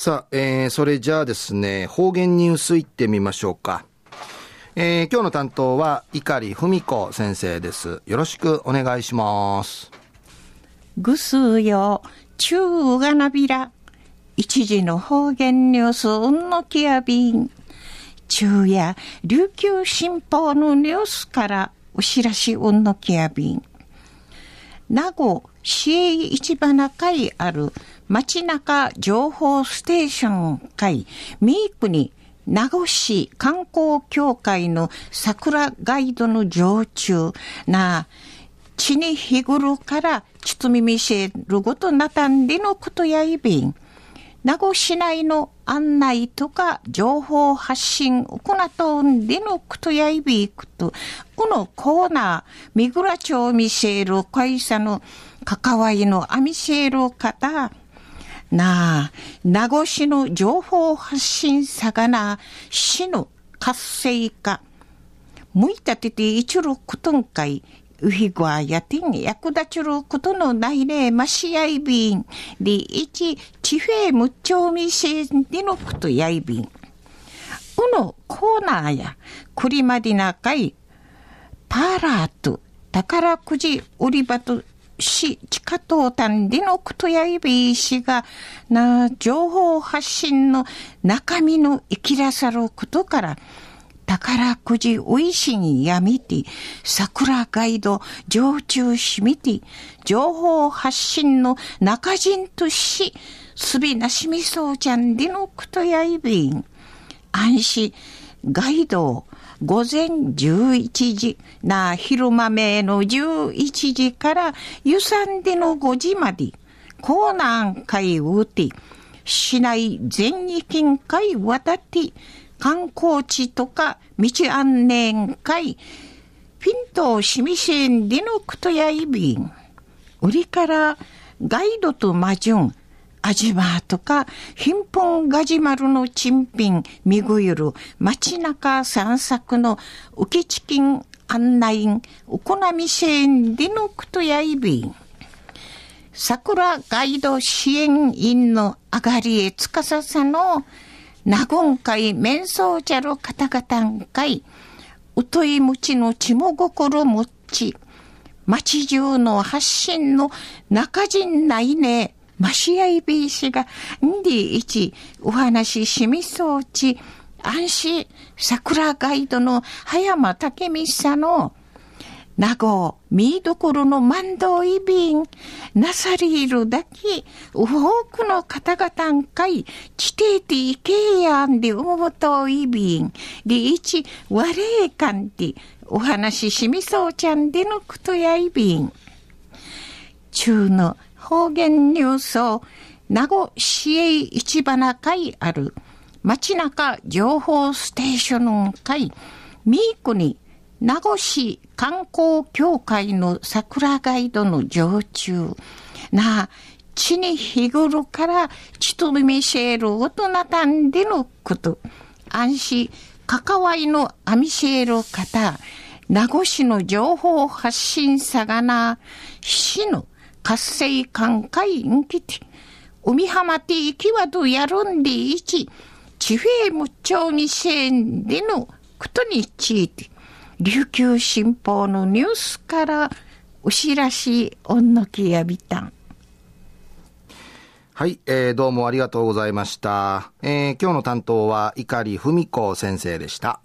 さあ、えー、それじゃあですね、方言ニュースいってみましょうか。えー、今日の担当は、碇文子先生です。よろしくお願いします。ぐすよ、中がなびら。一時の方言ニュース、うんのきやびん。昼夜、琉球新報のニュースからお知らしうんのきやびん。名護市営市場中にある街中情報ステーション会メイクに名護市観光協会の桜ガイドの常駐な地に日頃から包み見せるごとなたんでのことやいびん。名護市内の案内とか情報発信行っとんでのことやいびいくと、このコーナー、三倉町見せる会社の関わりのあみせる方、なあ、名護市の情報発信さがな、市の活性化。むいたてて一路ことんかい、うひごわやてん役立ちることのないね、ましやいびん。で、一、地平無調味せんでのことやいびん。うのコーナーや、くりまでなかい、パーラーと宝くじ売り場とし、地下等端でのことやいびいしが、な、情報発信の中身の生きらさることから、宝くじおいしにやみて、桜ガイド常駐しみて、情報発信の中人とし、すびなしみそうちゃんでのことやいびん。安心、ガイド午前11時な昼間めの11時から湯山での5時まで、コーナー会うて、市内全域会渡って、観光地とか道案内会、ピントしみせんでのくとやいびん。売りからガイドと魔順、アジマとか、貧困ガジマルの珍品、みぐゆる、街中散策の浮きチキン案内員、お好み支援でのくとやいびん。桜ガイド支援員のあがりえつかささの、なごんかい面相者の方々んかい、うといむちのちも心もっち、町中の発信の中人ないね、マシアイビー氏が、んでいち、お話ししみそうち、安心、桜ガイドの葉山武美さんの、名護、見どころの万道イビン、なさりいるだけ、多くの方々んかい、地底ていけやんで思うといびん、でいち、われえかんで、お話ししみそうちゃんでのことやいびん。中の方言ニュースを名護市営市場な会ある街中情報ステーション会ミークに名護市観光協会の桜ガイドの常駐。なあ地に日頃からちとみせる大人たんでのこと。安心関わりのアミシェル方名護市の情報発信さがな市の活性感会んきて、海浜て行きはどやるんでいち、地平無町にせんでのことについて、琉球新報のニュースからお知らしおんのきやびたん。はい、えー、どうもありがとうございました。えー、今日の担当は碇文子先生でした。